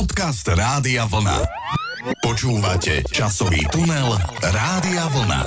Podcast Rádia Vlna. Počúvate časový tunel Rádia Vlna.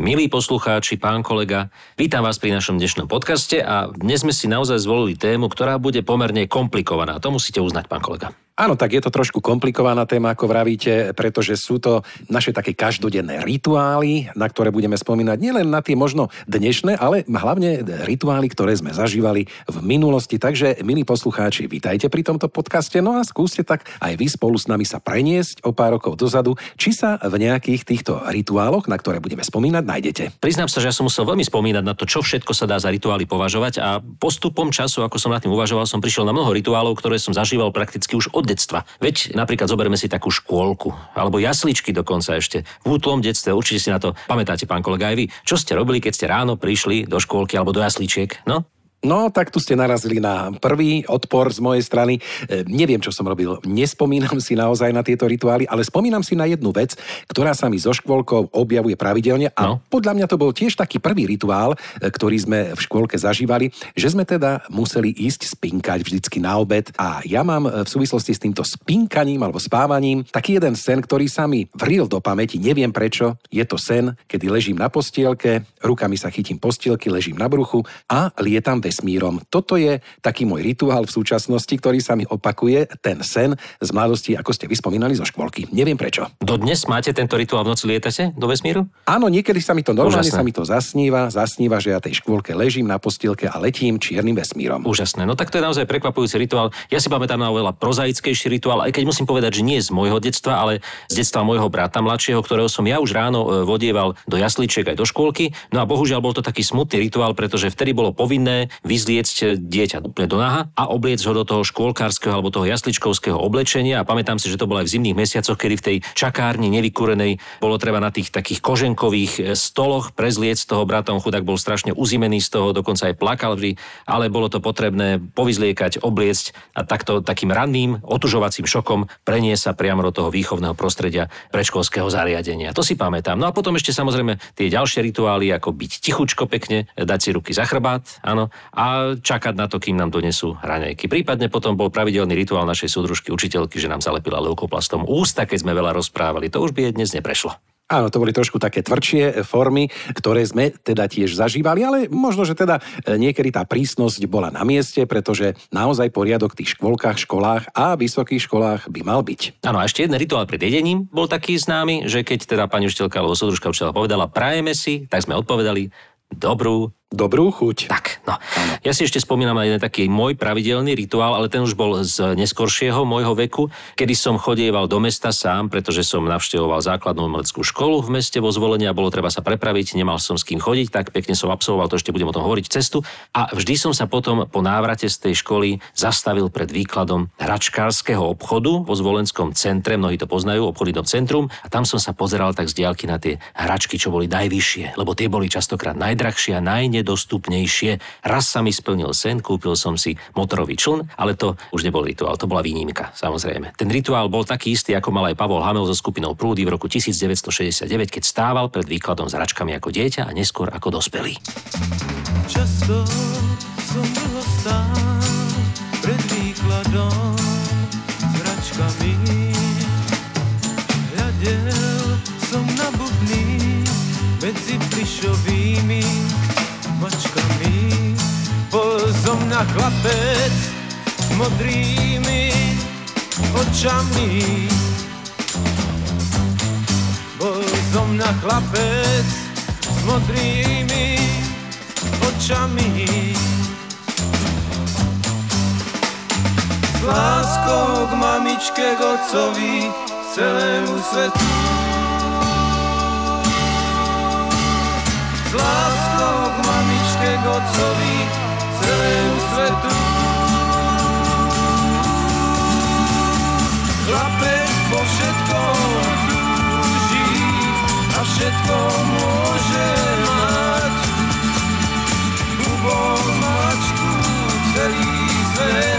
Milí poslucháči, pán kolega, vítam vás pri našom dnešnom podcaste a dnes sme si naozaj zvolili tému, ktorá bude pomerne komplikovaná. To musíte uznať, pán kolega. Áno, tak je to trošku komplikovaná téma, ako vravíte, pretože sú to naše také každodenné rituály, na ktoré budeme spomínať nielen na tie možno dnešné, ale hlavne rituály, ktoré sme zažívali v minulosti. Takže, milí poslucháči, vítajte pri tomto podcaste, no a skúste tak aj vy spolu s nami sa preniesť o pár rokov dozadu, či sa v nejakých týchto rituáloch, na ktoré budeme spomínať, nájdete. Priznám sa, že ja som musel veľmi spomínať na to, čo všetko sa dá za rituály považovať a postupom času, ako som nad tým uvažoval, som prišiel na mnoho rituálov, ktoré som zažíval prakticky už od detstva. Veď napríklad zoberme si takú škôlku, alebo jasličky dokonca ešte. V útlom detstve, určite si na to pamätáte, pán kolega, aj vy. Čo ste robili, keď ste ráno prišli do škôlky alebo do jasličiek? No, No, tak tu ste narazili na prvý odpor z mojej strany. E, neviem, čo som robil. Nespomínam si naozaj na tieto rituály, ale spomínam si na jednu vec, ktorá sa mi so škôlkou objavuje pravidelne a no. podľa mňa to bol tiež taký prvý rituál, e, ktorý sme v škôlke zažívali, že sme teda museli ísť spinkať vždycky na obed a ja mám e, v súvislosti s týmto spinkaním alebo spávaním taký jeden sen, ktorý sa mi vril do pamäti, neviem prečo. Je to sen, kedy ležím na postielke, rukami sa chytím postielky, ležím na bruchu a lietam vesmírom. Toto je taký môj rituál v súčasnosti, ktorý sa mi opakuje, ten sen z mladosti, ako ste vyspomínali zo škôlky. Neviem prečo. Dodnes máte tento rituál v noci lietate do vesmíru? Áno, niekedy sa mi to normálne Úžasné. sa mi to zasníva, zasníva, že ja tej škôlke ležím na postielke a letím čiernym vesmírom. Úžasné. No tak to je naozaj prekvapujúci rituál. Ja si pamätám na oveľa prozaickejší rituál, aj keď musím povedať, že nie z môjho detstva, ale z detstva môjho brata mladšieho, ktorého som ja už ráno e, vodieval do jasličiek aj do škôlky. No a bohužiaľ bol to taký smutný rituál, pretože vtedy bolo povinné vyzliecť dieťa úplne do naha a obliecť ho do toho škôlkárskeho alebo toho jasličkovského oblečenia. A pamätám si, že to bolo aj v zimných mesiacoch, kedy v tej čakárni nevykúrenej bolo treba na tých takých koženkových e, stoloch prezliecť toho bratom. Chudák bol strašne uzimený z toho, dokonca aj plakal vždy, ale bolo to potrebné povyzliekať, obliecť a takto takým ranným otužovacím šokom prenie priamo do toho výchovného prostredia predškolského zariadenia. To si pamätám. No a potom ešte samozrejme tie ďalšie rituály, ako byť tichučko pekne, dať si ruky za chrbát, áno, a čakať na to, kým nám donesú raňajky. Prípadne potom bol pravidelný rituál našej súdružky učiteľky, že nám zalepila leukoplastom ústa, keď sme veľa rozprávali. To už by dnes neprešlo. Áno, to boli trošku také tvrdšie formy, ktoré sme teda tiež zažívali, ale možno, že teda e, niekedy tá prísnosť bola na mieste, pretože naozaj poriadok v tých škôlkach, školách a vysokých školách by mal byť. Áno, a ešte jeden rituál pred jedením bol taký známy, že keď teda pani učiteľka alebo súdružka učiteľa povedala prajeme si, tak sme odpovedali dobrú Dobrú chuť. Tak, no. Ja si ešte spomínam na jeden taký môj pravidelný rituál, ale ten už bol z neskoršieho môjho veku, kedy som chodieval do mesta sám, pretože som navštevoval základnú umeleckú školu v meste vo zvolení a bolo treba sa prepraviť, nemal som s kým chodiť, tak pekne som absolvoval, to ešte budem o tom hovoriť, cestu. A vždy som sa potom po návrate z tej školy zastavil pred výkladom hračkárskeho obchodu vo zvolenskom centre, mnohí to poznajú, obchodnom centrum, a tam som sa pozeral tak z diaľky na tie hračky, čo boli najvyššie, lebo tie boli častokrát najdrahšie a najne dostupnejšie. Raz sa mi splnil sen, kúpil som si motorový čln, ale to už nebol rituál, to bola výnimka, samozrejme. Ten rituál bol taký istý, ako mal aj Pavol Hamel so skupinou Prúdy v roku 1969, keď stával pred výkladom s hračkami ako dieťa a neskôr ako dospelý. Často som dlho pred výkladom s hračkami. Hľadel som na bubny medzi plišovými Zo mňa chlapec modrými očami. Bol zo mňa chlapec s modrými očami. S láskou k mamičke, k otcovi, celému svetu. S láskou k mamičke, k otcovi, celému svetu. Chlapec po všetkom túži a všetko môže mať. Ubol mačku celý svet,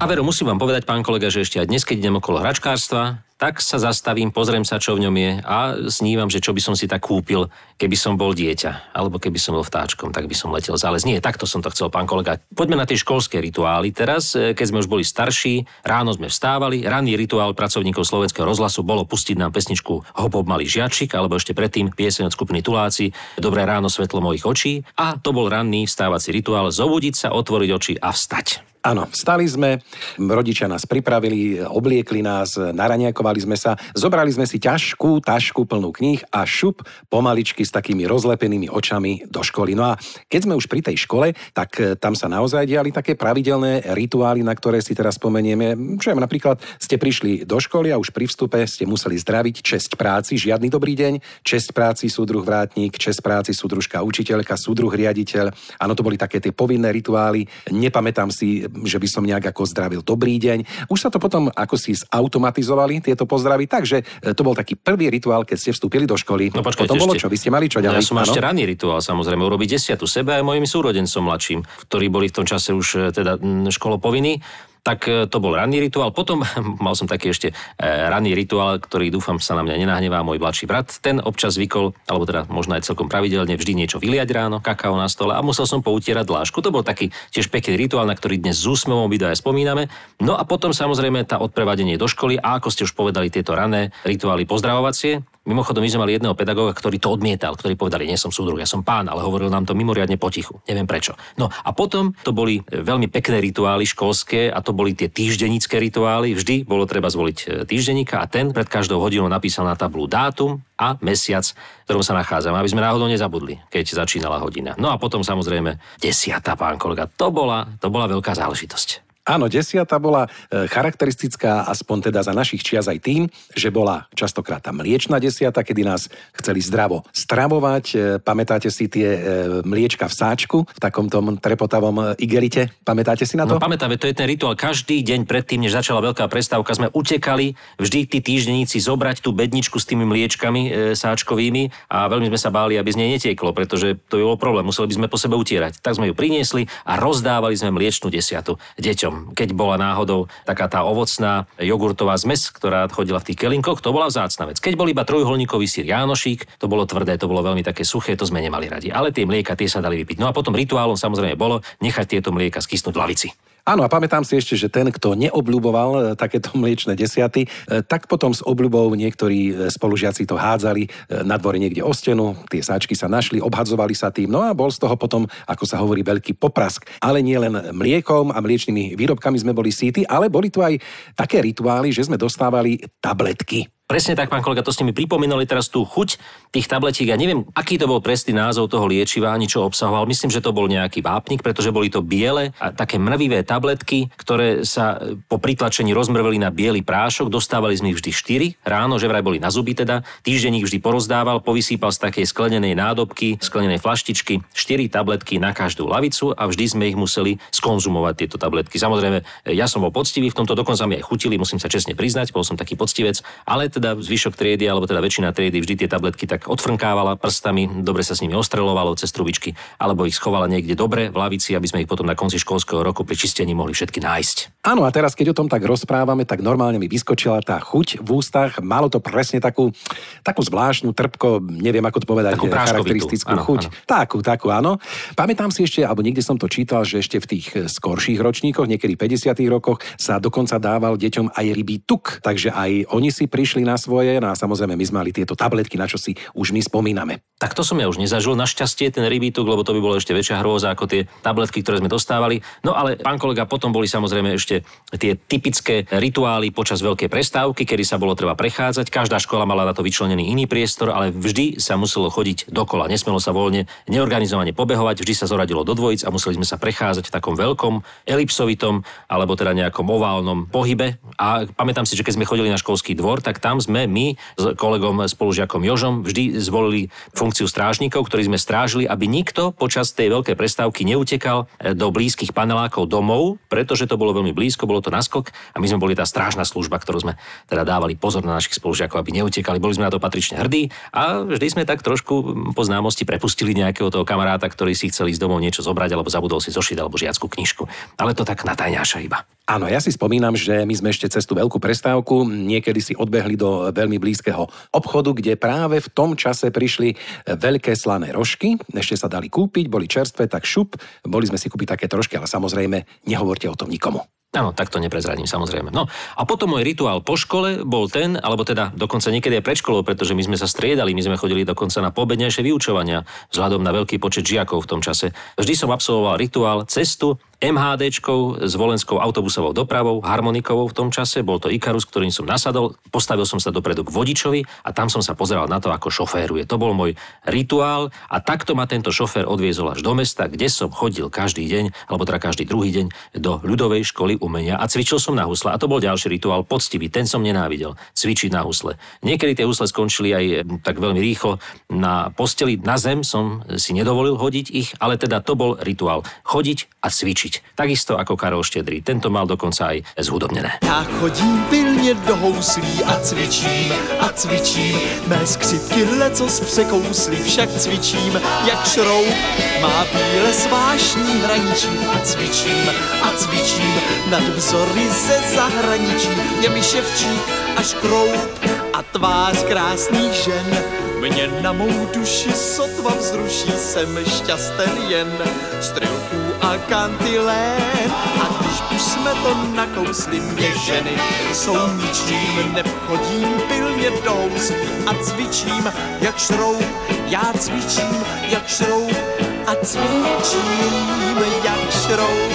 A veru, musím vám povedať, pán kolega, že ešte aj dnes, keď idem okolo hračkárstva, tak sa zastavím, pozriem sa, čo v ňom je a snívam, že čo by som si tak kúpil, keby som bol dieťa, alebo keby som bol vtáčkom, tak by som letel záles. Nie, takto som to chcel, pán kolega. Poďme na tie školské rituály. Teraz, e, keď sme už boli starší, ráno sme vstávali, ranný rituál pracovníkov slovenského rozhlasu bolo pustiť nám pesničku hop malý žiačik, alebo ešte predtým pieseň od skupiny Tuláci Dobré ráno, svetlo mojich očí. A to bol ranný vstávací rituál, zobudiť sa, otvoriť oči a vstať. Áno, vstali sme, rodičia nás pripravili, obliekli nás, naraniakovali sme sa, zobrali sme si ťažkú tašku plnú kníh a šup pomaličky s takými rozlepenými očami do školy. No a keď sme už pri tej škole, tak e, tam sa naozaj diali také pravidelné rituály, na ktoré si teraz spomenieme. Čo je napríklad, ste prišli do školy a už pri vstupe ste museli zdraviť česť práci, žiadny dobrý deň, česť práci súdruh vrátnik, česť práci súdružka učiteľka, súdruh riaditeľ. Áno, to boli také tie povinné rituály. Nepamätám si že by som nejak ako zdravil dobrý deň. Už sa to potom ako si zautomatizovali tieto pozdravy, takže e, to bol taký prvý rituál, keď ste vstúpili do školy. No počkajte, potom bolo ešte, čo? Vy ste mali čo ďalej? Ja som mal ešte ranný rituál, samozrejme, urobiť desiatu sebe aj mojim súrodencom mladším, ktorí boli v tom čase už e, teda školopovinní tak e, to bol ranný rituál. Potom mal som taký ešte e, ranný rituál, ktorý dúfam sa na mňa nenahnevá môj mladší brat. Ten občas zvykol, alebo teda možno aj celkom pravidelne, vždy niečo vyliať ráno, kakao na stole a musel som poutierať dlášku. To bol taký tiež pekný rituál, na ktorý dnes s úsmevom aj spomíname. No a potom samozrejme tá odprevadenie do školy a ako ste už povedali, tieto rané rituály pozdravovacie. Mimochodom, my sme mali jedného pedagóga, ktorý to odmietal, ktorý povedali, nie som súdruh, ja som pán, ale hovoril nám to mimoriadne potichu. Neviem prečo. No a potom to boli veľmi pekné rituály školské a to boli tie týždenické rituály. Vždy bolo treba zvoliť e, týždenníka a ten pred každou hodinou napísal na tablu dátum a mesiac, v ktorom sa nachádzame, aby sme náhodou nezabudli, keď začínala hodina. No a potom samozrejme desiata, pán kolega, to bola, to bola veľká záležitosť. Áno, desiata bola e, charakteristická, aspoň teda za našich čias aj tým, že bola častokrát tá mliečna desiata, kedy nás chceli zdravo stravovať. E, pamätáte si tie e, mliečka v sáčku, v takom tom trepotavom igerite? Pamätáte si na to? No pamätáme, to je ten rituál. Každý deň predtým, než začala veľká prestávka, sme utekali vždy tí týždenníci zobrať tú bedničku s tými mliečkami e, sáčkovými a veľmi sme sa báli, aby z nej netieklo, pretože to by problém. Museli by sme po sebe utierať. Tak sme ju priniesli a rozdávali sme mliečnú desiatu deťom Keď bola náhodou taká tá ovocná jogurtová zmes, ktorá chodila v tých kelinkoch, to bola vzácna vec. Keď bol iba trojuholníkový sír Jánošík, to bolo tvrdé, to bolo veľmi také suché, to sme nemali radi. Ale tie mlieka, tie sa dali vypiť. No a potom rituálom samozrejme bolo nechať tieto mlieka skysnúť v lavici. Áno, a pamätám si ešte, že ten, kto neobľúboval e, takéto mliečne desiaty, e, tak potom s obľubou niektorí e, spolužiaci to hádzali na dvore niekde o stenu, tie sáčky sa našli, obhadzovali sa tým, no a bol z toho potom, ako sa hovorí, veľký poprask. Ale nie len mliekom a mliečnými výrobkami sme boli síti, ale boli tu aj také rituály, že sme dostávali tabletky. Presne tak, pán kolega, to ste mi pripomínali teraz tú chuť tých tabletík. Ja neviem, aký to bol presný názov toho liečiva, ani čo obsahoval. Myslím, že to bol nejaký vápnik, pretože boli to biele a také mrvivé tabletky, ktoré sa e, po pritlačení rozmrvili na biely prášok. Dostávali sme ich vždy 4 ráno, že vraj boli na zuby teda. Týždeň ich vždy porozdával, povysýpal z takej sklenenej nádobky, sklenenej flaštičky 4 tabletky na každú lavicu a vždy sme ich museli skonzumovať tieto tabletky. Samozrejme, e, ja som bol poctivý, v tomto dokonca mi aj chutili, musím sa čestne priznať, bol som taký poctivec, ale teda zvyšok triedy, alebo teda väčšina triedy vždy tie tabletky tak odfrnkávala prstami, dobre sa s nimi ostrelovalo cez trubičky, alebo ich schovala niekde dobre v lavici, aby sme ich potom na konci školského roku pri čistení mohli všetky nájsť. Áno, a teraz keď o tom tak rozprávame, tak normálne mi vyskočila tá chuť v ústach, malo to presne takú, takú zvláštnu trpko, neviem ako to povedať, takú charakteristickú áno, chuť. Áno. Takú, takú, áno. Pamätám si ešte, alebo niekde som to čítal, že ešte v tých skorších ročníkoch, niekedy 50. rokoch, sa dokonca dával deťom aj rybí tuk, takže aj oni si prišli na svoje, no a samozrejme my sme mali tieto tabletky, na čo si už my spomíname. Tak to som ja už nezažil, našťastie ten rybítuk, lebo to by bolo ešte väčšia hrôza ako tie tabletky, ktoré sme dostávali. No ale pán kolega, potom boli samozrejme ešte tie typické rituály počas veľkej prestávky, kedy sa bolo treba prechádzať. Každá škola mala na to vyčlenený iný priestor, ale vždy sa muselo chodiť dokola. Nesmelo sa voľne, neorganizovane pobehovať, vždy sa zoradilo do dvojic a museli sme sa prechádzať v takom veľkom elipsovitom alebo teda nejakom oválnom pohybe. A pamätám si, že keď sme chodili na školský dvor, tak tam tam sme my s kolegom spolužiakom Jožom vždy zvolili funkciu strážnikov, ktorí sme strážili, aby nikto počas tej veľkej prestávky neutekal e, do blízkych panelákov domov, pretože to bolo veľmi blízko, bolo to naskok a my sme boli tá strážna služba, ktorú sme teda dávali pozor na našich spolužiakov, aby neutekali. Boli sme na to patrične hrdí a vždy sme tak trošku po známosti prepustili nejakého toho kamaráta, ktorý si chcel ísť domov niečo zobrať alebo zabudol si zošiť alebo žiackú knižku. Ale to tak natajňaša iba. Áno, ja si spomínam, že my sme ešte cez tú veľkú prestávku niekedy si odbehli do veľmi blízkeho obchodu, kde práve v tom čase prišli veľké slané rožky, ešte sa dali kúpiť, boli čerstvé, tak šup, boli sme si kúpiť také trošky, ale samozrejme nehovorte o tom nikomu. Áno, tak to neprezradím, samozrejme. No a potom môj rituál po škole bol ten, alebo teda dokonca niekedy aj pred školou, pretože my sme sa striedali, my sme chodili dokonca na pobednejšie vyučovania vzhľadom na veľký počet žiakov v tom čase. Vždy som absolvoval rituál cestu MHDčkou s volenskou autobusovou dopravou, harmonikovou v tom čase, bol to Ikarus, ktorým som nasadol, postavil som sa dopredu k vodičovi a tam som sa pozeral na to, ako šoféruje. To bol môj rituál a takto ma tento šofér odviezol až do mesta, kde som chodil každý deň, alebo teda každý druhý deň do ľudovej školy umenia a cvičil som na husle. A to bol ďalší rituál, poctivý, ten som nenávidel, cvičiť na husle. Niekedy tie husle skončili aj tak veľmi rýchlo na posteli, na zem som si nedovolil hodiť ich, ale teda to bol rituál. Chodiť a cvičiť cvičiť. Takisto ako Karol Štedrý. Tento mal dokonca aj zhudobnené. Já chodím pilně do houslí a cvičím a cvičím. Mé skřipky lecos překouslí, však cvičím jak šroub. Má bíle svášní hraničí a cvičím a cvičím nad vzory ze zahraničí. Je mi ševčík až kroub a tvář krásných žen. Mě na mou duši sotva vzruší, jsem šťasten jen strilků a kantilén. A když už jsme to nakousli, mě ženy jsou ničím, nechodím pilně do houslí a cvičím jak šroub. Já cvičím jak šroub a cvičím jak šroub.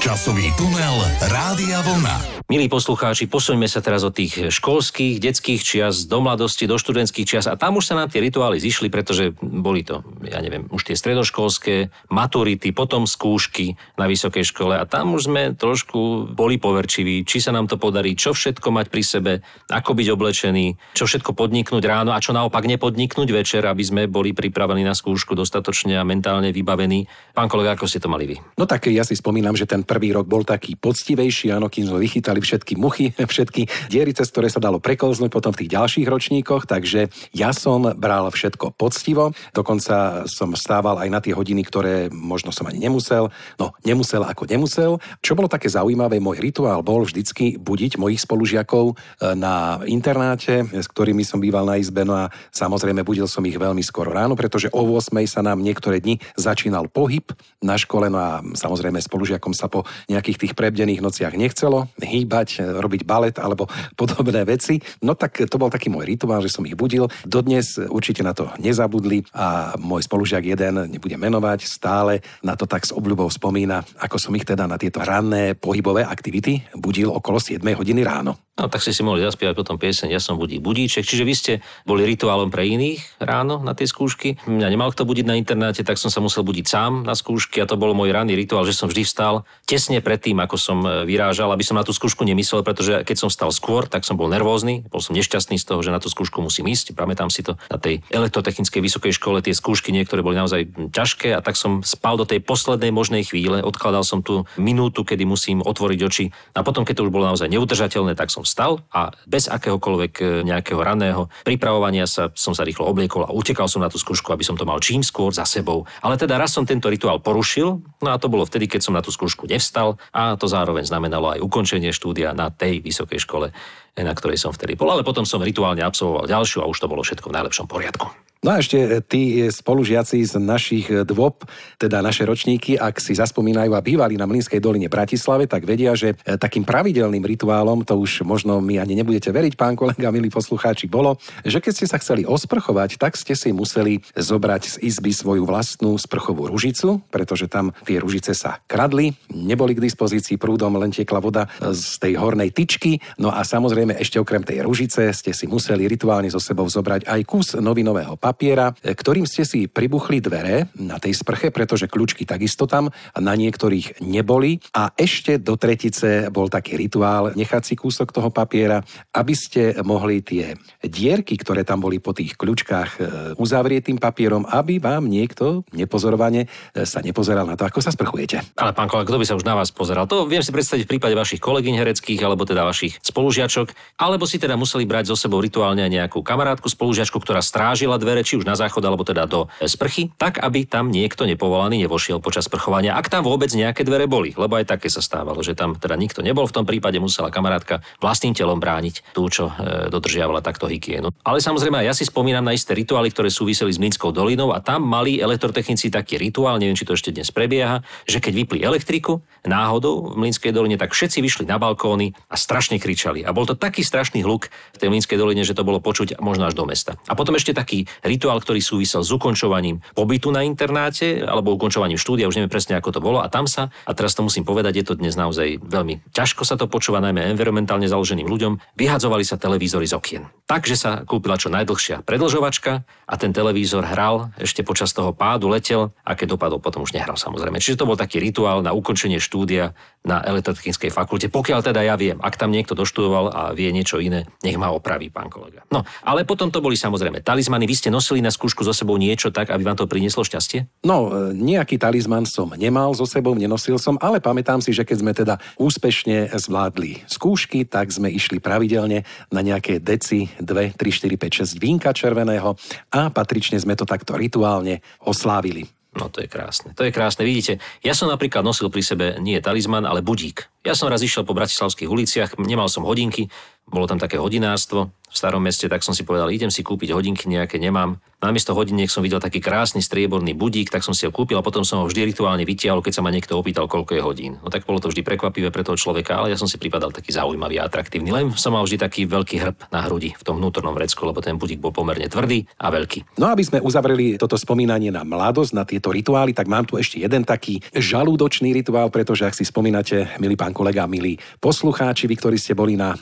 Časový tunel Rádia Vlna. Milí poslucháči, posuňme sa teraz od tých školských, detských čias, do mladosti, do študentských čias a tam už sa nám tie rituály zišli, pretože boli to, ja neviem, už tie stredoškolské, maturity, potom skúšky na vysokej škole a tam už sme trošku boli poverčiví, či sa nám to podarí, čo všetko mať pri sebe, ako byť oblečený, čo všetko podniknúť ráno a čo naopak nepodniknúť večer, aby sme boli pripravení na skúšku dostatočne a mentálne vybavení. Pán kolega, ako ste to mali vy? No tak ja si spomínam, že ten prvý rok bol taký poctivejší, áno, kým sme vychytali vychytali všetky muchy, všetky diery, cez ktoré sa dalo preklznúť potom v tých ďalších ročníkoch, takže ja som bral všetko poctivo, dokonca som stával aj na tie hodiny, ktoré možno som ani nemusel, no nemusel ako nemusel. Čo bolo také zaujímavé, môj rituál bol vždycky budiť mojich spolužiakov e, na internáte, s ktorými som býval na izbe, no a samozrejme budil som ich veľmi skoro ráno, pretože o 8 sa nám niektoré dni začínal pohyb na škole, no a samozrejme spolužiakom sa po nejakých tých prebdených nociach nechcelo. Hýbať, robiť balet alebo podobné veci. No tak to bol taký môj rituál, že som ich budil. Dodnes určite na to nezabudli a môj spolužiak jeden, nebudem menovať, stále na to tak s obľubou spomína, ako som ich teda na tieto ranné pohybové aktivity budil okolo 7 hodiny ráno. No tak ste si mohli zaspievať potom pieseň Ja som budí budíček. Čiže vy ste boli rituálom pre iných ráno na tie skúšky. Mňa nemal kto budiť na internáte, tak som sa musel budiť sám na skúšky a to bol môj ranný rituál, že som vždy vstal tesne pred tým, ako som e, vyrážal, aby som na tú skúšku nemyslel, pretože keď som stal skôr, tak som bol nervózny, bol som nešťastný z toho, že na tú skúšku musím ísť. Pamätám si to na tej elektrotechnickej vysokej škole, tie skúšky niektoré boli naozaj ťažké a tak som spal do tej poslednej možnej chvíle, odkladal som tú minútu, kedy musím otvoriť oči a potom, keď to už bolo naozaj neudržateľné, tak som vstal a bez akéhokoľvek e, nejakého raného pripravovania sa som sa rýchlo obliekol a utekal som na tú skúšku, aby som to mal čím skôr za sebou. Ale teda raz som tento rituál porušil, no a to bolo vtedy, keď som na tú skúšku nevstal a to zároveň znamenalo aj ukončenie štúdia na tej vysokej škole, na ktorej som vtedy bol. Ale potom som rituálne absolvoval ďalšiu a už to bolo všetko v najlepšom poriadku. No a ešte e, tí spolužiaci z našich e, dôb, teda naše ročníky, ak si zaspomínajú a bývali na Mlínskej doline Bratislave, tak vedia, že e, takým pravidelným rituálom, to už možno mi ani nebudete veriť, pán kolega, milí poslucháči, bolo, že keď ste sa chceli osprchovať, tak ste si museli zobrať z izby svoju vlastnú sprchovú ružicu, pretože tam tie ružice sa kradli, neboli k dispozícii prúdom, len tiekla voda z tej hornej tyčky. No a samozrejme ešte okrem tej ružice ste si museli rituálne so sebou zobrať aj kus novinového papiera papiera, ktorým ste si pribuchli dvere na tej sprche, pretože kľúčky takisto tam na niektorých neboli. A ešte do tretice bol taký rituál nechať si kúsok toho papiera, aby ste mohli tie dierky, ktoré tam boli po tých kľúčkách, e, uzavrieť tým papierom, aby vám niekto nepozorovane e, sa nepozeral na to, ako sa sprchujete. Ale pán kolega, kto by sa už na vás pozeral? To viem si predstaviť v prípade vašich kolegyň hereckých, alebo teda vašich spolužiačok, alebo si teda museli brať so sebou rituálne nejakú kamarátku, spolužiačku, ktorá strážila dvere, či už na záchod, alebo teda do sprchy, tak aby tam niekto nepovolaný nevošiel počas sprchovania, ak tam vôbec nejaké dvere boli, lebo aj také sa stávalo, že tam teda nikto nebol, v tom prípade musela kamarátka vlastným telom brániť tú, čo e, dodržiavala takto hygienu. Ale samozrejme, ja si spomínam na isté rituály, ktoré súviseli s Mlinskou dolinou a tam mali elektrotechnici taký rituál, neviem, či to ešte dnes prebieha, že keď vypli elektriku náhodou v Mlinskej doline, tak všetci vyšli na balkóny a strašne kričali. A bol to taký strašný hluk v tej Mlinskej doline, že to bolo počuť možno až do mesta. A potom ešte taký rituál, ktorý súvisel s ukončovaním pobytu na internáte alebo ukončovaním štúdia, už neviem presne ako to bolo. A tam sa, a teraz to musím povedať, je to dnes naozaj veľmi ťažko sa to počúva, najmä environmentálne založeným ľuďom, vyhadzovali sa televízory z okien. Takže sa kúpila čo najdlhšia predlžovačka a ten televízor hral ešte počas toho pádu, letel a keď dopadol, potom už nehral samozrejme. Čiže to bol taký rituál na ukončenie štúdia na elektrotechnickej fakulte. Pokiaľ teda ja viem, ak tam niekto doštudoval a vie niečo iné, nech ma opraví pán kolega. No, ale potom to boli samozrejme talizmany. Vy ste nosili na skúšku so sebou niečo tak, aby vám to prinieslo šťastie? No, e, nejaký talizman som nemal so sebou, nenosil som, ale pamätám si, že keď sme teda úspešne zvládli skúšky, tak sme išli pravidelne na nejaké deci 2, 3, 4, 5, 6 vínka červeného a patrične sme to takto rituálne oslávili. No to je krásne. To je krásne. Vidíte, ja som napríklad nosil pri sebe nie talizman, ale budík. Ja som raz išiel po bratislavských uliciach, nemal som hodinky, bolo tam také hodinárstvo v starom meste, tak som si povedal, idem si kúpiť hodinky nejaké, nemám. Namiesto hodiniek som videl taký krásny strieborný budík, tak som si ho kúpil a potom som ho vždy rituálne vytiahol, keď sa ma niekto opýtal, koľko je hodín. No tak bolo to vždy prekvapivé pre toho človeka, ale ja som si pripadal taký zaujímavý a atraktívny. Len som mal vždy taký veľký hrb na hrudi v tom vnútornom vrecku, lebo ten budík bol pomerne tvrdý a veľký. No aby sme uzavreli toto spomínanie na mladosť, na tieto rituály, tak mám tu ešte jeden taký žalúdočný rituál, pretože ak si spomínate, milý pán kolega, milí poslucháči, vy, ktorí ste boli na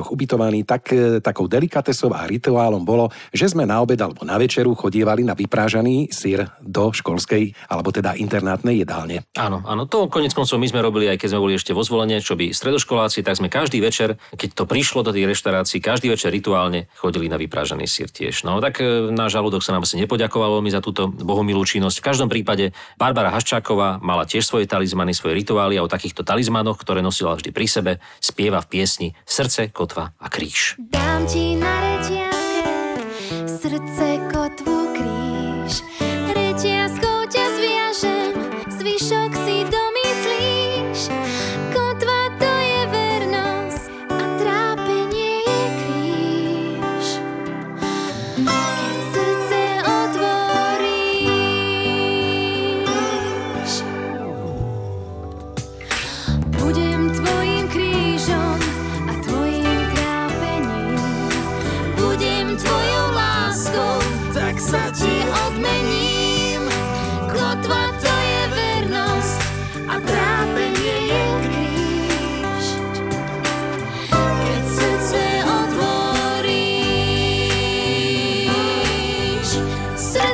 internátoch ubytovaní, tak e, takou delikatesou a rituálom bolo, že sme na obed alebo na večeru chodievali na vyprážaný sír do školskej alebo teda internátnej jedálne. Áno, áno, to konec koncov my sme robili aj keď sme boli ešte vo zvolenie, čo by stredoškoláci, tak sme každý večer, keď to prišlo do tých reštaurácií, každý večer rituálne chodili na vyprážaný sír tiež. No tak e, náš žalúdok sa nám asi nepoďakoval mi za túto bohumilú činnosť. V každom prípade Barbara Haščáková mala tiež svoje talizmany, svoje rituály a o takýchto talizmanoch, ktoré nosila vždy pri sebe, spieva v piesni Srdce, kotva a kríž. Dám ti na reťazke srdce kotvu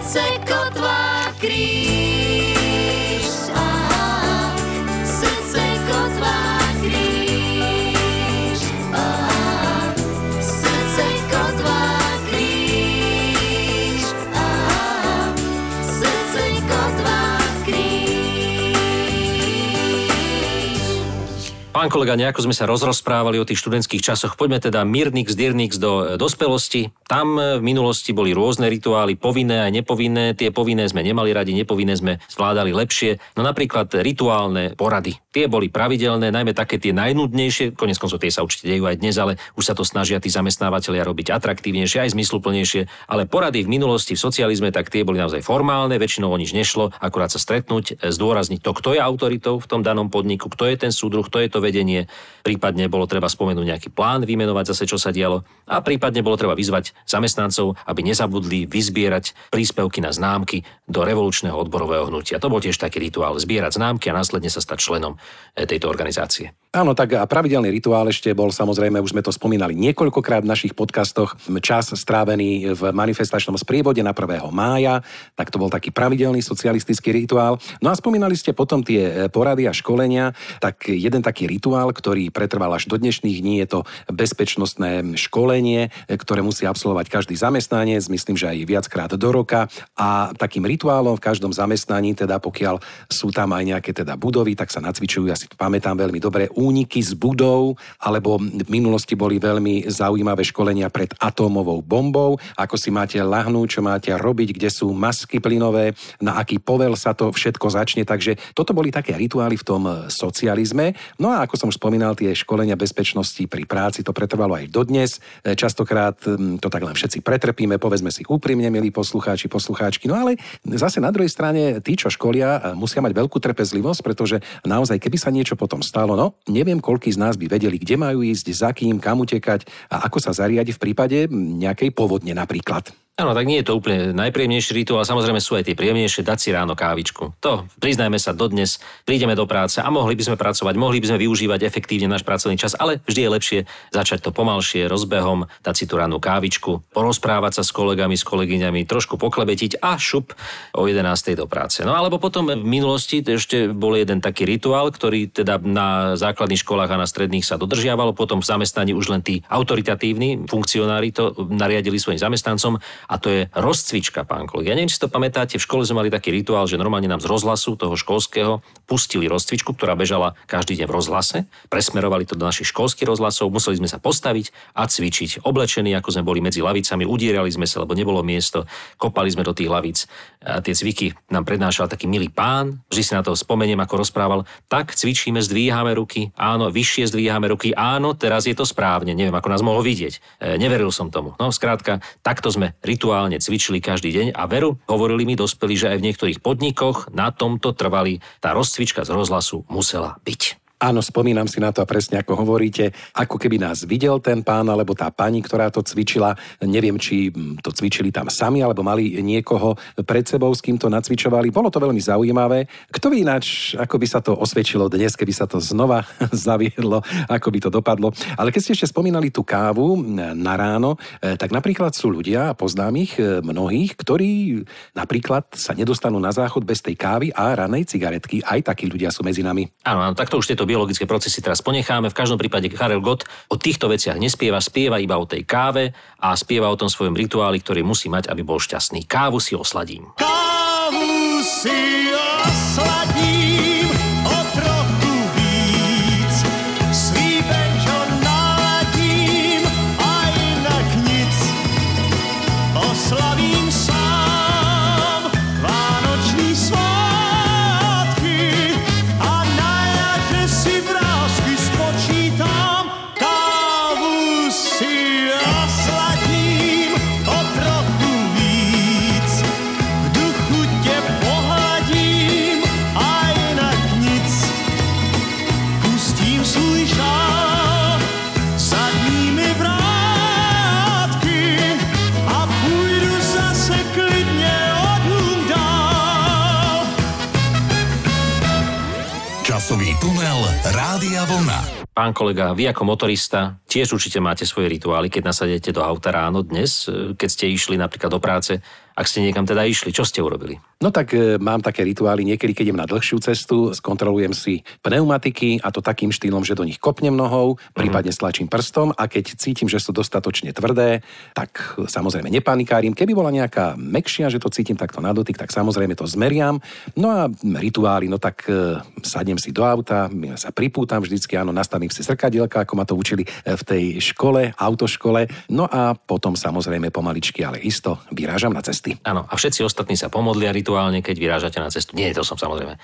srdce kotva kríž. Pán kolega, nejako sme sa rozrozprávali o tých študentských časoch. Poďme teda Mirnix, Dirnix do e, dospelosti. Tam e, v minulosti boli rôzne rituály, povinné aj nepovinné. Tie povinné sme nemali radi, nepovinné sme zvládali lepšie. No napríklad rituálne porady. Tie boli pravidelné, najmä také tie najnudnejšie. Konec koncov tie sa určite dejú aj dnes, ale už sa to snažia tí zamestnávateľia robiť atraktívnejšie, aj zmysluplnejšie. Ale porady v minulosti v socializme, tak tie boli naozaj formálne, väčšinou o nič nešlo, akurát sa stretnúť, e, zdôrazniť to, kto je autoritou v tom danom podniku, kto je ten súdruh, kto je to vedenie, prípadne bolo treba spomenúť nejaký plán, vymenovať zase, čo sa dialo a prípadne bolo treba vyzvať zamestnancov, aby nezabudli vyzbierať príspevky na známky do revolučného odborového hnutia. To bol tiež taký rituál, zbierať známky a následne sa stať členom e, tejto organizácie. Áno, tak a pravidelný rituál ešte bol samozrejme, už sme to spomínali niekoľkokrát v našich podcastoch, čas strávený v manifestačnom sprievode na 1. mája, tak to bol taký pravidelný socialistický rituál. No a spomínali ste potom tie e, porady a školenia, tak jeden taký rituál, ktorý pretrval až do dnešných dní, je to bezpečnostné školenie, e, ktoré musí absolvovať každý zamestnanec, myslím, že aj viackrát do roka. A takým rituálom v každom zamestnaní, teda pokiaľ sú tam aj nejaké teda budovy, tak sa nacvičujú, ja si to pamätám veľmi dobre, úniky z budov, alebo v minulosti boli veľmi zaujímavé školenia pred atómovou bombou, ako si máte lahnúť, čo máte robiť, kde sú masky plynové, na aký povel sa to všetko začne. Takže toto boli také rituály v tom socializme. No a ako som už spomínal, tie školenia bezpečnosti pri práci to pretrvalo aj dodnes. Častokrát hm, to tak len všetci pretrpíme, povedzme si úprimne, milí poslucháči, poslucháčky. No ale zase na druhej strane tí, čo školia, musia mať veľkú trpezlivosť, pretože naozaj, keby sa niečo potom stalo, no neviem, koľký z nás by vedeli, kde majú ísť, za kým, kam utekať a ako sa zariadi v prípade nejakej povodne napríklad. Áno, tak nie je to úplne najpríjemnejší rituál, samozrejme sú aj tie príjemnejšie, dať si ráno kávičku. To, priznajme sa, dodnes prídeme do práce a mohli by sme pracovať, mohli by sme využívať efektívne náš pracovný čas, ale vždy je lepšie začať to pomalšie, rozbehom, dať si tú ránu kávičku, porozprávať sa s kolegami, s kolegyňami, trošku poklebetiť a šup o 11. do práce. No alebo potom v minulosti ešte bol jeden taký rituál, ktorý teda na základných školách a na stredných sa dodržiavalo, potom v zamestnaní už len tí autoritatívni funkcionári to nariadili svojim zamestnancom a to je rozcvička, pán kolega. Ja neviem, či si to pamätáte, v škole sme mali taký rituál, že normálne nám z rozhlasu toho školského pustili rozcvičku, ktorá bežala každý deň v rozhlase. Presmerovali to do našich školských rozhlasov, museli sme sa postaviť a cvičiť. Oblečení, ako sme boli medzi lavicami, udierali sme sa, lebo nebolo miesto, kopali sme do tých lavíc. A tie cviky nám prednášal taký milý pán, vždy si na to spomeniem, ako rozprával. Tak cvičíme, zdvíhame ruky, áno, vyššie zdvíhame ruky, áno, teraz je to správne, neviem, ako nás mohlo vidieť. E, neveril som tomu. No, skrátka, takto sme rituálne cvičili každý deň a veru, hovorili mi dospelí, že aj v niektorých podnikoch na tomto trvali. Tá rozcvička z rozhlasu musela byť. Áno, spomínam si na to a presne ako hovoríte, ako keby nás videl ten pán alebo tá pani, ktorá to cvičila. Neviem, či mm, to cvičili tam sami alebo mali niekoho pred sebou, s kým to nacvičovali. Bolo to veľmi zaujímavé. Kto by ináč, ako by sa to osvedčilo dnes, keby sa to znova zaviedlo, ako by to dopadlo. Ale keď ste ešte spomínali tú kávu na ráno, eh, tak napríklad sú ľudia, poznám ich eh, mnohých, ktorí napríklad sa nedostanú na záchod bez tej kávy a ranej cigaretky. Aj takí ľudia sú medzi nami. Áno, áno, takto už tieto biologické procesy teraz ponecháme. V každom prípade Karel Gott o týchto veciach nespieva, spieva iba o tej káve a spieva o tom svojom rituáli, ktorý musí mať, aby bol šťastný. Kávu si osladím. Kávu si osladím Pán kolega, vy ako motorista tiež určite máte svoje rituály, keď nasadete do auta ráno dnes, e, keď ste išli napríklad do práce. Ak ste niekam teda išli, čo ste urobili? No tak e, mám také rituály, niekedy keď idem na dlhšiu cestu, skontrolujem si pneumatiky a to takým štýlom, že do nich kopnem nohou, prípadne stlačím prstom a keď cítim, že sú dostatočne tvrdé, tak e, samozrejme nepanikárim. Keby bola nejaká mekšia, že to cítim takto na dotyk, tak samozrejme to zmeriam. No a rituály, no tak e, sadnem si do auta, ja sa pripútam vždycky, áno, nastavím si zrkadielka, ako ma to učili e, v tej škole, autoškole. No a potom samozrejme pomaličky, ale isto vyrážam na cesty. Áno, a všetci ostatní sa pomodlia rituálne, keď vyrážate na cestu. Nie, to som samozrejme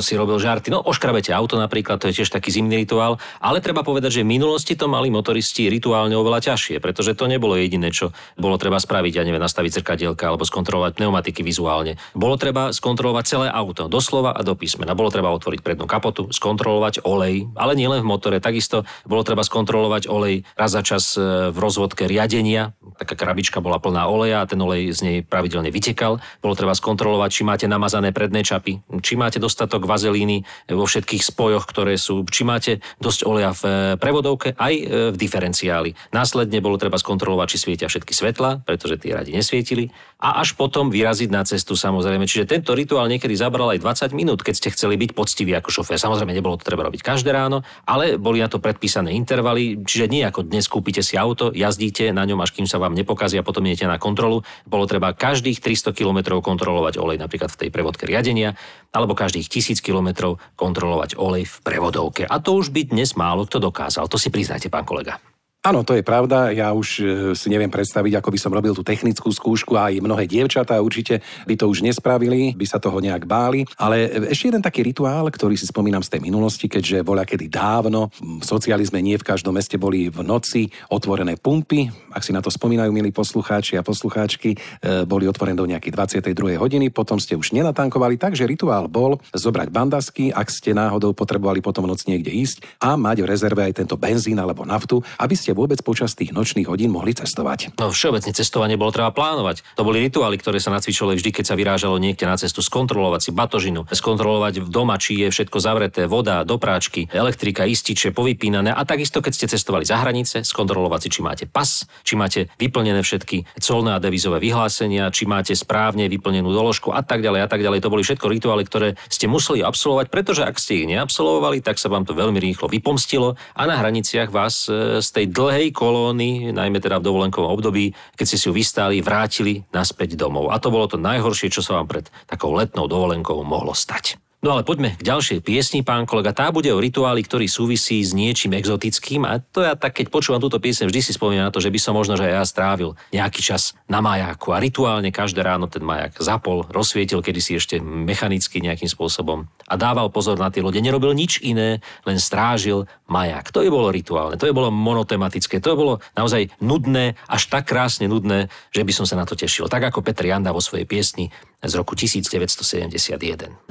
si robil žarty. No, oškrabete auto napríklad, to je tiež taký zimný rituál, ale treba povedať, že v minulosti to mali motoristi rituálne oveľa ťažšie, pretože to nebolo jediné, čo bolo treba spraviť, ja neviem, nastaviť zrkadielka alebo skontrolovať pneumatiky vizuálne. Bolo treba skontrolovať celé auto, doslova a do písmena. Bolo treba otvoriť prednú kapotu, skontrolovať olej, ale nielen v motore, takisto bolo treba skontrolovať olej raz za čas e, v rozvodke riadenia. Taká krabička bola plná oleja a ten olej z nej pravidelne pravidelne vytekal. Bolo treba skontrolovať, či máte namazané predné čapy, či máte dostatok vazelíny vo všetkých spojoch, ktoré sú, či máte dosť oleja v e, prevodovke, aj e, v diferenciáli. Následne bolo treba skontrolovať, či svietia všetky svetla, pretože tie radi nesvietili. A až potom vyraziť na cestu samozrejme. Čiže tento rituál niekedy zabral aj 20 minút, keď ste chceli byť poctiví ako šofér. Samozrejme, nebolo to treba robiť každé ráno, ale boli na to predpísané intervaly, čiže nie ako dnes kúpite si auto, jazdíte na ňom, až kým sa vám nepokazí a potom idete na kontrolu. Bolo treba každých 300 km kontrolovať olej napríklad v tej prevodke riadenia, alebo každých 1000 km kontrolovať olej v prevodovke. A to už by dnes málo kto dokázal. To si priznajte, pán kolega. Áno, to je pravda. Ja už e, si neviem predstaviť, ako by som robil tú technickú skúšku a aj mnohé dievčatá určite by to už nespravili, by sa toho nejak báli. Ale ešte jeden taký rituál, ktorý si spomínam z tej minulosti, keďže bola kedy dávno, v socializme nie v každom meste boli v noci otvorené pumpy. Ak si na to spomínajú, milí poslucháči a poslucháčky, e, boli otvorené do nejakej 22. hodiny, potom ste už nenatankovali, takže rituál bol zobrať bandasky, ak ste náhodou potrebovali potom v noci niekde ísť a mať v rezerve aj tento benzín alebo naftu, aby ste vôbec počas tých nočných hodín mohli cestovať. No všeobecne cestovanie bolo treba plánovať. To boli rituály, ktoré sa nacvičovali vždy, keď sa vyrážalo niekde na cestu, skontrolovať si batožinu, skontrolovať v doma, či je všetko zavreté, voda, dopráčky, elektrika, ističe, povypínané a takisto, keď ste cestovali za hranice, skontrolovať si, či máte pas, či máte vyplnené všetky colné a devizové vyhlásenia, či máte správne vyplnenú doložku a tak ďalej a tak ďalej. To boli všetko rituály, ktoré ste museli absolvovať, pretože ak ste ich neabsolvovali, tak sa vám to veľmi rýchlo vypomstilo a na hraniciach vás e, z tej dlhej kolóny, najmä teda v dovolenkovom období, keď ste si ju vystáli, vrátili naspäť domov. A to bolo to najhoršie, čo sa vám pred takou letnou dovolenkou mohlo stať. No ale poďme k ďalšej piesni, pán kolega. Tá bude o rituáli, ktorý súvisí s niečím exotickým a to ja tak, keď počúvam túto piesň, vždy si spomínam na to, že by som možno, že ja strávil nejaký čas na majáku a rituálne každé ráno ten majak zapol, rozsvietil kedysi ešte mechanicky nejakým spôsobom a dával pozor na tie lode. Nerobil nič iné, len strážil majak. To je bolo rituálne, to je bolo monotematické, to je bolo naozaj nudné, až tak krásne nudné, že by som sa na to tešil. Tak ako Petr Janda vo svojej piesni z roku 1971.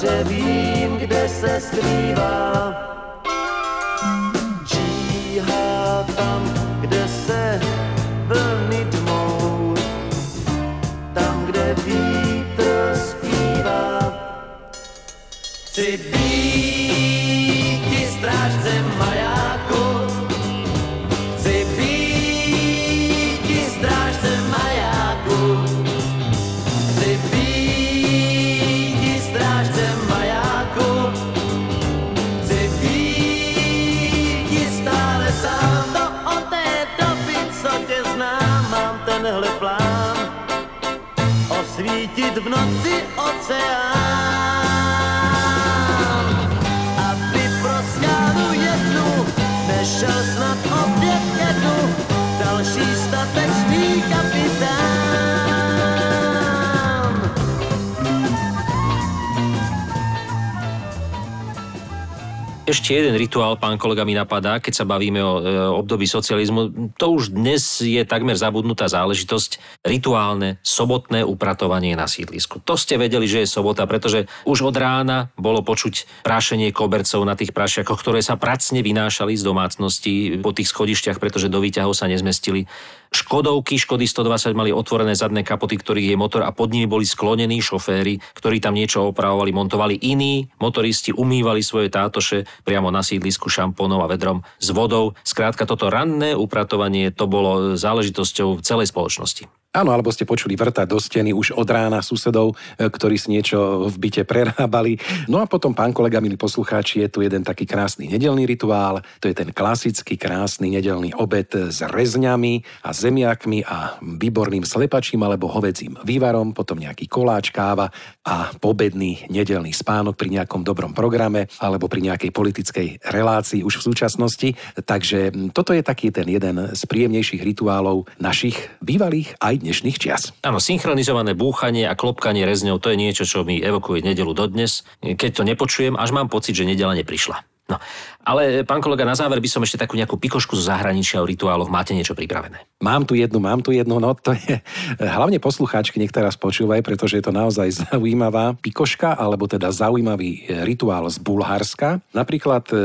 Dobře vím, kde se skrývá. V noci oceán. Aby pro skálu jednu nešel snad opět jednu další statečný kapitán. Ešte jeden rituál, pán kolega, mi napadá, keď sa bavíme o e, období socializmu. To už dnes je takmer zabudnutá záležitosť. Rituálne sobotné upratovanie na sídlisku. To ste vedeli, že je sobota, pretože už od rána bolo počuť prášenie kobercov na tých prašiakoch, ktoré sa pracne vynášali z domácnosti po tých schodišťach, pretože do výťahov sa nezmestili. Škodovky, Škody 120 mali otvorené zadné kapoty, ktorých je motor a pod nimi boli sklonení šoféry, ktorí tam niečo opravovali, montovali. Iní motoristi umývali svoje tátoše priamo na sídlisku šampónom a vedrom s vodou. Skrátka, toto ranné upratovanie to bolo záležitosťou celej spoločnosti. Áno, alebo ste počuli vrtať do steny už od rána susedov, e, ktorí si niečo v byte prerábali. No a potom, pán kolega, milí poslucháči, je tu jeden taký krásny nedelný rituál. To je ten klasický krásny nedelný obed s rezňami a zemiakmi a výborným slepačím alebo hovedzím vývarom, potom nejaký koláč, káva a pobedný nedelný spánok pri nejakom dobrom programe alebo pri nejakej politickej relácii už v súčasnosti. Takže toto je taký ten jeden z príjemnejších rituálov našich bývalých aj dnešných čias. Áno, synchronizované búchanie a klopkanie rezňou, to je niečo, čo mi evokuje nedelu dodnes. Keď to nepočujem, až mám pocit, že nedela neprišla. No, ale pán kolega, na záver by som ešte takú nejakú pikošku zo zahraničia o rituáloch. Máte niečo pripravené? Mám tu jednu, mám tu jednu, no to je hlavne poslucháčky, nech teraz počúvaj, pretože je to naozaj zaujímavá pikoška, alebo teda zaujímavý e, rituál z Bulharska. Napríklad, e,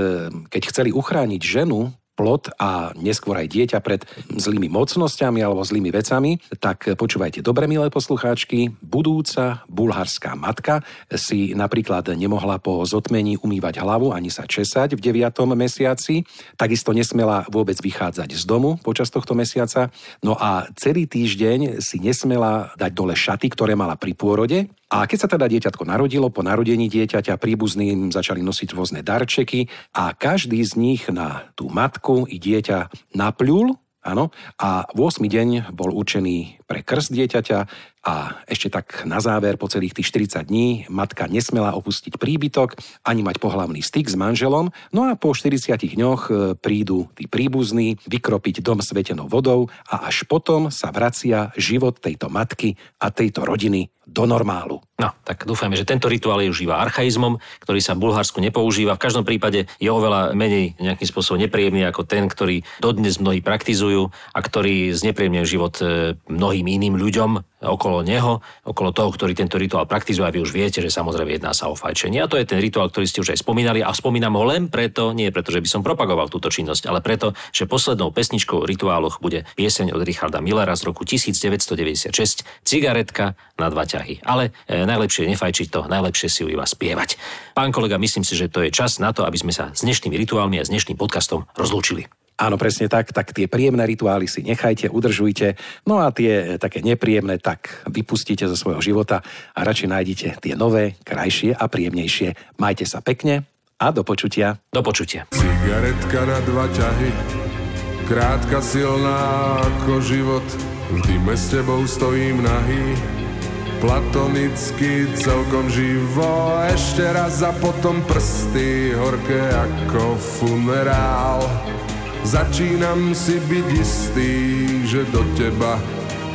keď chceli uchrániť ženu, plod a neskôr aj dieťa pred zlými mocnosťami alebo zlými vecami, tak počúvajte dobre, milé poslucháčky. Budúca bulharská matka si napríklad nemohla po zotmení umývať hlavu ani sa česať v 9. mesiaci, takisto nesmela vôbec vychádzať z domu počas tohto mesiaca, no a celý týždeň si nesmela dať dole šaty, ktoré mala pri pôrode a keď sa teda dieťatko narodilo, po narodení dieťaťa príbuzní im začali nosiť rôzne darčeky a každý z nich na tú matku i dieťa napľul, áno, a 8. deň bol určený pre krst dieťaťa a ešte tak na záver, po celých tých 40 dní, matka nesmela opustiť príbytok, ani mať pohlavný styk s manželom, no a po 40 dňoch e, prídu tí príbuzní vykropiť dom svetenou vodou a až potom sa vracia život tejto matky a tejto rodiny do normálu. No, tak dúfajme, že tento rituál je už iba archaizmom, ktorý sa v Bulharsku nepoužíva. V každom prípade je oveľa menej nejakým spôsobom nepríjemný ako ten, ktorý dodnes mnohí praktizujú a ktorý znepríjemňuje život e, mnohým iným ľuďom okolo neho, okolo toho, ktorý tento rituál praktizuje. A vy už viete, že samozrejme jedná sa o fajčenie. A to je ten rituál, ktorý ste už aj spomínali. A spomínam ho len preto, nie preto, že by som propagoval túto činnosť, ale preto, že poslednou pesničkou v rituáloch bude pieseň od Richarda Millera z roku 1996 Cigaretka na dva ťahy. Ale e, najlepšie nefajčiť to, najlepšie si ju iba spievať. Pán kolega, myslím si, že to je čas na to, aby sme sa s dnešnými rituálmi a s dnešným podcastom rozlúčili. Áno, presne tak, tak tie príjemné rituály si nechajte, udržujte, no a tie také nepríjemné tak vypustíte zo svojho života a radšej nájdite tie nové, krajšie a príjemnejšie. Majte sa pekne a do počutia. Do počutia. Cigaretka na dva ťahy, krátka silná ako život, v dime s tebou stojím nahý, platonicky celkom živo, ešte raz a potom prsty, horké ako funerál. Začínam si byť istý, že do teba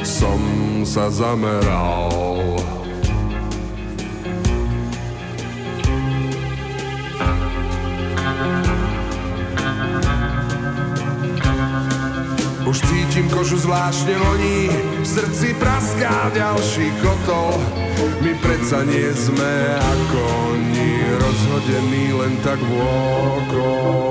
som sa zameral. Už cítim kožu zvláštne voní, v srdci praská ďalší kotol. My predsa nie sme ako oni, rozhodení len tak vôkol.